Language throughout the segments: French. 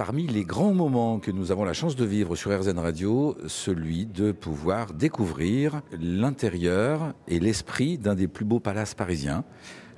Parmi les grands moments que nous avons la chance de vivre sur RZN Radio, celui de pouvoir découvrir l'intérieur et l'esprit d'un des plus beaux palaces parisiens.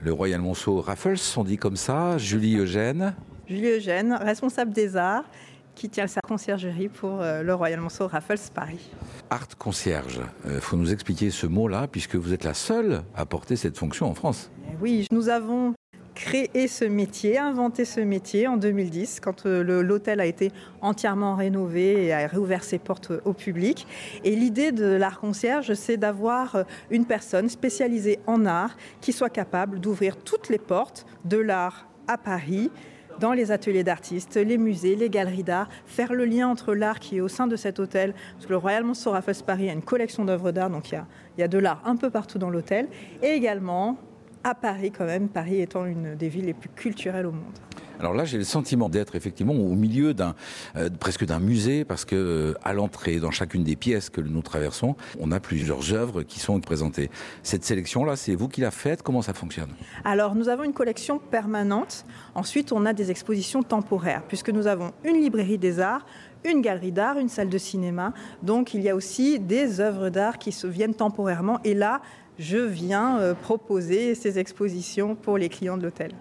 Le Royal Monceau Raffles, on dit comme ça. Julie Eugène. Julie Eugène, responsable des arts, qui tient sa conciergerie pour euh, le Royal Monceau Raffles Paris. Art concierge, il faut nous expliquer ce mot-là, puisque vous êtes la seule à porter cette fonction en France. Eh oui, nous avons créé ce métier, inventé ce métier en 2010, quand euh, l'hôtel a été entièrement rénové et a réouvert ses portes au public. Et l'idée de l'art concierge, c'est d'avoir euh, une personne spécialisée en art qui soit capable d'ouvrir toutes les portes de l'art à Paris, dans les ateliers d'artistes, les musées, les galeries d'art, faire le lien entre l'art qui est au sein de cet hôtel, parce que le Royal Raffles Paris a une collection d'œuvres d'art, donc il y a de l'art un peu partout dans l'hôtel, et également à Paris quand même, Paris étant une des villes les plus culturelles au monde. Alors là, j'ai le sentiment d'être effectivement au milieu d'un euh, presque d'un musée parce que euh, à l'entrée, dans chacune des pièces que nous traversons, on a plusieurs œuvres qui sont présentées. Cette sélection-là, c'est vous qui la faites? Comment ça fonctionne? Alors, nous avons une collection permanente. Ensuite, on a des expositions temporaires puisque nous avons une librairie des arts, une galerie d'art, une salle de cinéma. Donc, il y a aussi des œuvres d'art qui se viennent temporairement. Et là, je viens euh, proposer ces expositions pour les clients de l'hôtel.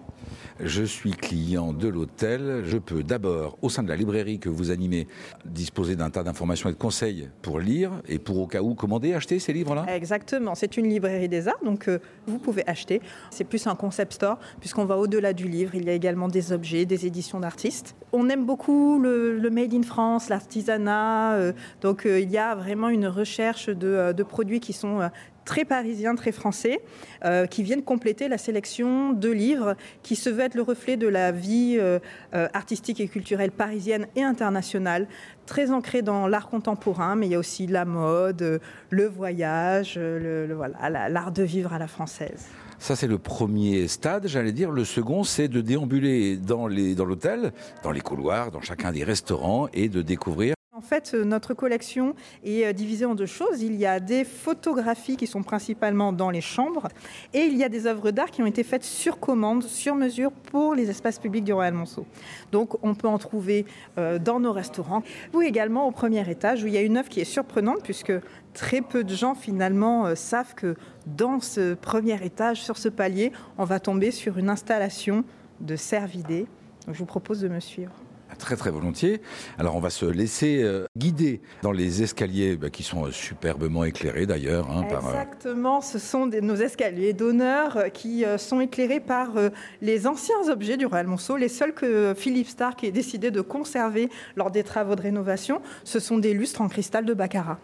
Je suis client de l'hôtel. Je peux d'abord, au sein de la librairie que vous animez, disposer d'un tas d'informations et de conseils pour lire et pour au cas où commander, acheter ces livres-là Exactement. C'est une librairie des arts, donc euh, vous pouvez acheter. C'est plus un concept store, puisqu'on va au-delà du livre. Il y a également des objets, des éditions d'artistes. On aime beaucoup le, Made in France, l'artisanat. Euh, donc il y a vraiment une recherche de, produits qui sont très parisiens, très français, euh, qui viennent compléter la sélection de livres qui se veut le reflet de la vie euh, euh, artistique et culturelle parisienne et internationale, très ancrée dans l'art contemporain, mais il y a aussi la mode, le voyage, le, voilà, l'art de vivre à la française. Ça, c'est le premier stade, j'allais dire. Le second, c'est de déambuler dans l'hôtel, dans les couloirs, dans chacun des restaurants et de découvrir en fait, euh, notre collection est euh, divisée en deux choses. Il y a des photographies qui sont principalement dans les chambres et il y a des œuvres d'art qui ont été faites sur commande, sur mesure pour les espaces publics du Royal Monceau. Donc on peut en trouver euh, dans nos restaurants ou également au premier étage où il y a une œuvre qui est surprenante puisque très peu de gens finalement savent que dans ce premier étage, sur ce palier, on va tomber sur une installation de cervidés. je vous propose de me suivre. Très très volontiers. Alors on va se laisser euh, guider dans les escaliers bah, qui sont euh, superbement éclairés d'ailleurs. Hein, euh, Exactement, ce sont nos escaliers d'honneur qui sont éclairés par les anciens objets du Royal Monceau, les seuls que Philippe Stark ait décidé de conserver lors des travaux de rénovation. Ce sont des lustres en cristal de Baccarat.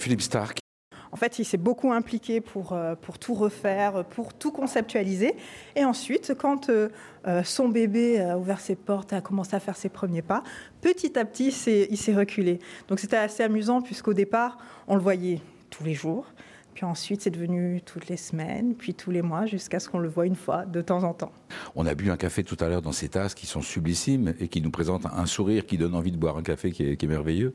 Philippe Stark, en fait, il s'est beaucoup impliqué pour, euh, pour tout refaire, pour tout conceptualiser. Et ensuite, quand euh, euh, son bébé a ouvert ses portes a commencé à faire ses premiers pas, petit à petit, il s'est reculé. Donc c'était assez amusant puisqu'au départ, on le voyait tous les jours. Puis ensuite, c'est devenu toutes les semaines, puis tous les mois, jusqu'à ce qu'on le voit une fois, de temps en temps. On a bu un café tout à l'heure dans ces tasses qui sont sublissimes et qui nous présentent un sourire qui donne envie de boire un café qui est merveilleux.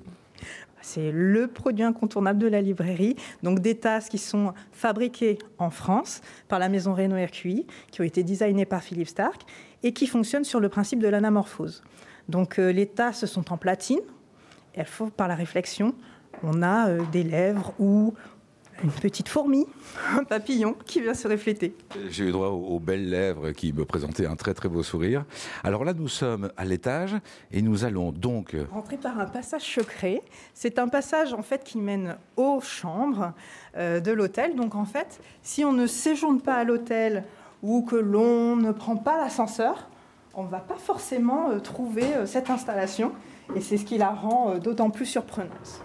C'est le produit incontournable de la librairie. Donc des tasses qui sont fabriquées en France par la maison Renault RQI, qui ont été designées par Philippe Stark et qui fonctionnent sur le principe de l'anamorphose. Donc euh, les tasses sont en platine. Elles font par la réflexion. On a euh, des lèvres ou une petite fourmi, un papillon qui vient se refléter. J'ai eu droit aux, belles lèvres qui me présentaient un très très beau sourire. Alors là, nous sommes à l'étage et nous allons donc rentrer par un passage secret. C'est un passage en fait qui mène aux chambres euh, de l'hôtel. Donc en fait, si on ne séjourne pas à l'hôtel ou que l'on ne prend pas l'ascenseur, on ne va pas forcément euh, trouver euh, cette installation et c'est ce qui la rend d'autant plus surprenante.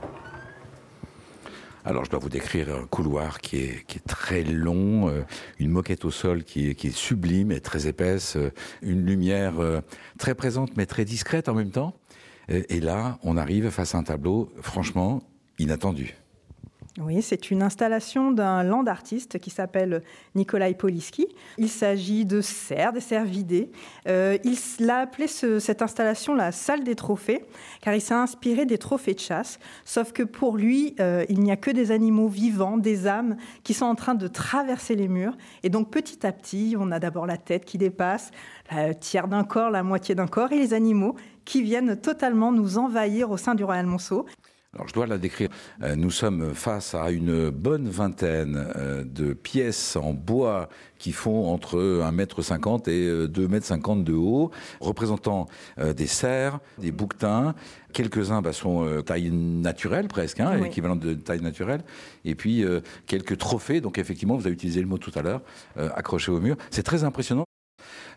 Alors je dois vous décrire un couloir qui est, qui est très long, euh, une moquette au sol qui est, qui est sublime et très épaisse, euh, une lumière euh, très présente mais très discrète en même temps. Et, là, on arrive face à un tableau franchement inattendu. Oui, c'est une installation d'un land artiste qui s'appelle Nikolai Poliski. Il s'agit de serres, des serres vidées. Euh, il a appelé cette installation la salle des trophées, car il s'est inspiré des trophées de chasse. Sauf que pour lui, euh, il n'y a que des animaux vivants, des âmes, qui sont en train de traverser les murs. Et donc petit à petit, on a d'abord la tête qui dépasse, la tiers d'un corps, la moitié d'un corps, et les animaux qui viennent totalement nous envahir au sein du Royal Monceau. Alors je dois la décrire. Euh, nous sommes face à une bonne vingtaine euh, de pièces en bois qui font entre 1m50 et 2m50 euh, de haut, représentant des cerfs, des bouquetins. Quelques-uns bah, sont taille naturelle presque, hein, équivalent de taille naturelle. Et puis quelques trophées, donc effectivement, vous avez utilisé le mot tout à l'heure, accrochés au mur. C'est très impressionnant.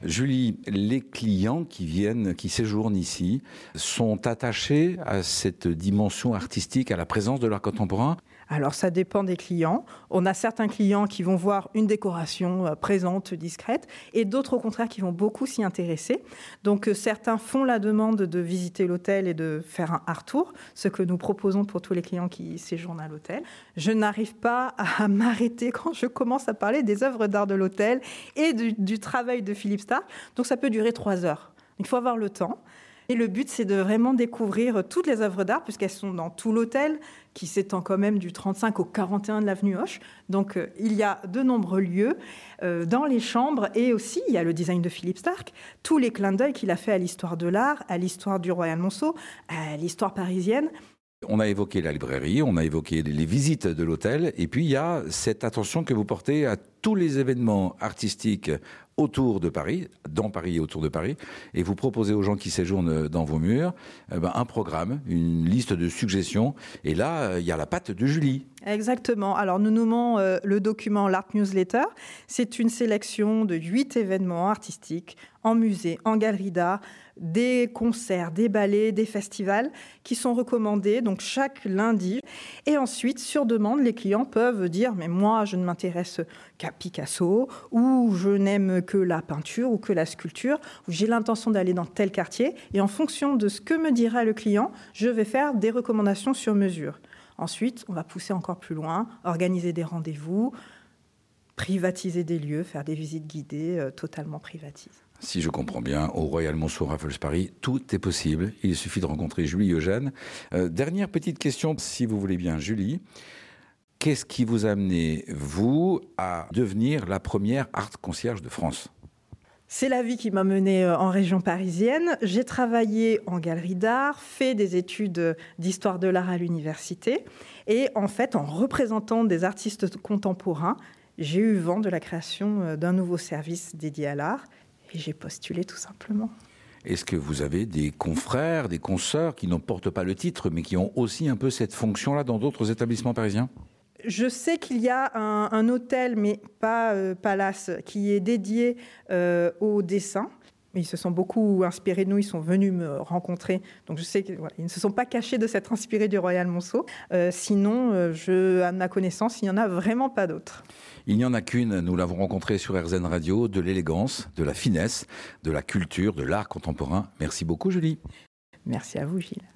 Julie, les clients qui viennent, qui séjournent ici, sont attachés à cette dimension artistique, à la présence de l'art contemporain? Alors ça dépend des clients. On a certains clients qui vont voir une décoration euh, présente, discrète, et d'autres au contraire qui vont beaucoup s'y intéresser. Donc euh, certains font la demande de visiter l'hôtel et de faire un art tour, ce que nous proposons pour tous les clients qui séjournent à l'hôtel. Je n'arrive pas à m'arrêter quand je commence à parler des œuvres d'art de l'hôtel et du, travail de Philippe Stark. Donc ça peut durer trois heures. Il faut avoir le temps. Et le but, c'est de vraiment découvrir toutes les œuvres d'art, puisqu'elles sont dans tout l'hôtel, qui s'étend quand même du 35 au 41 de l'avenue Hoche. Donc euh, il y a de nombreux lieux euh, dans les chambres, et aussi il y a le design de Philippe Stark, tous les clins d'œil qu'il a fait à l'histoire de l'art, à l'histoire du Royal Monceau, à l'histoire parisienne. On a évoqué la librairie, on a évoqué les visites de l'hôtel, et puis il y a cette attention que vous portez à tous les événements artistiques autour de Paris, dans Paris et autour de Paris, et vous proposez aux gens qui séjournent dans vos murs eh ben, un programme, une liste de suggestions. Et là, il y a la patte de Julie. Exactement. Alors nous nommons euh, le document l'Art Newsletter. C'est une sélection de huit événements artistiques en musée, en galerie d'art, des concerts, des ballets, des festivals qui sont recommandés donc chaque lundi. Et ensuite, sur demande, les clients peuvent dire mais moi je ne m'intéresse qu'à Picasso ou je n'aime que la peinture ou que la sculpture ou j'ai l'intention d'aller dans tel quartier et en fonction de ce que me dira le client, je vais faire des recommandations sur mesure. Ensuite, on va pousser encore plus loin, organiser des rendez-vous, privatiser des lieux, faire des visites guidées euh, totalement privatisées. Si je comprends bien, au Royal Monceau Raffles Paris, tout est possible. Il suffit de rencontrer Julie Eugène. Euh, dernière petite question, si vous voulez bien, Julie. Qu'est-ce qui vous a amené, vous, à devenir la première art concierge de France? C'est la vie qui m'a menée euh, en région parisienne. J'ai travaillé en galerie d'art, fait des études d'histoire de l'art à l'université. Et en fait, en représentant des artistes contemporains, j'ai eu vent de la création euh, d'un nouveau service dédié à l'art. Et j'ai postulé tout simplement. Est-ce que vous avez des confrères, des consoeurs qui n'en portent pas le titre, mais qui ont aussi un peu cette fonction-là dans d'autres établissements parisiens? Je sais qu'il y a un, hôtel, mais pas euh, Palace, qui est dédié euh, au dessin. Ils se sont beaucoup inspirés de nous, ils sont venus me rencontrer. Donc je sais qu'ils ne se sont pas cachés de s'être inspirés du Royal Monceau. Euh, sinon, je, à ma connaissance, il n'y en a vraiment pas d'autres. Il n'y en a qu'une, nous l'avons rencontrée sur RZN Radio, de l'élégance, de la finesse, de la culture, de l'art contemporain. Merci beaucoup Julie. Merci à vous Gilles.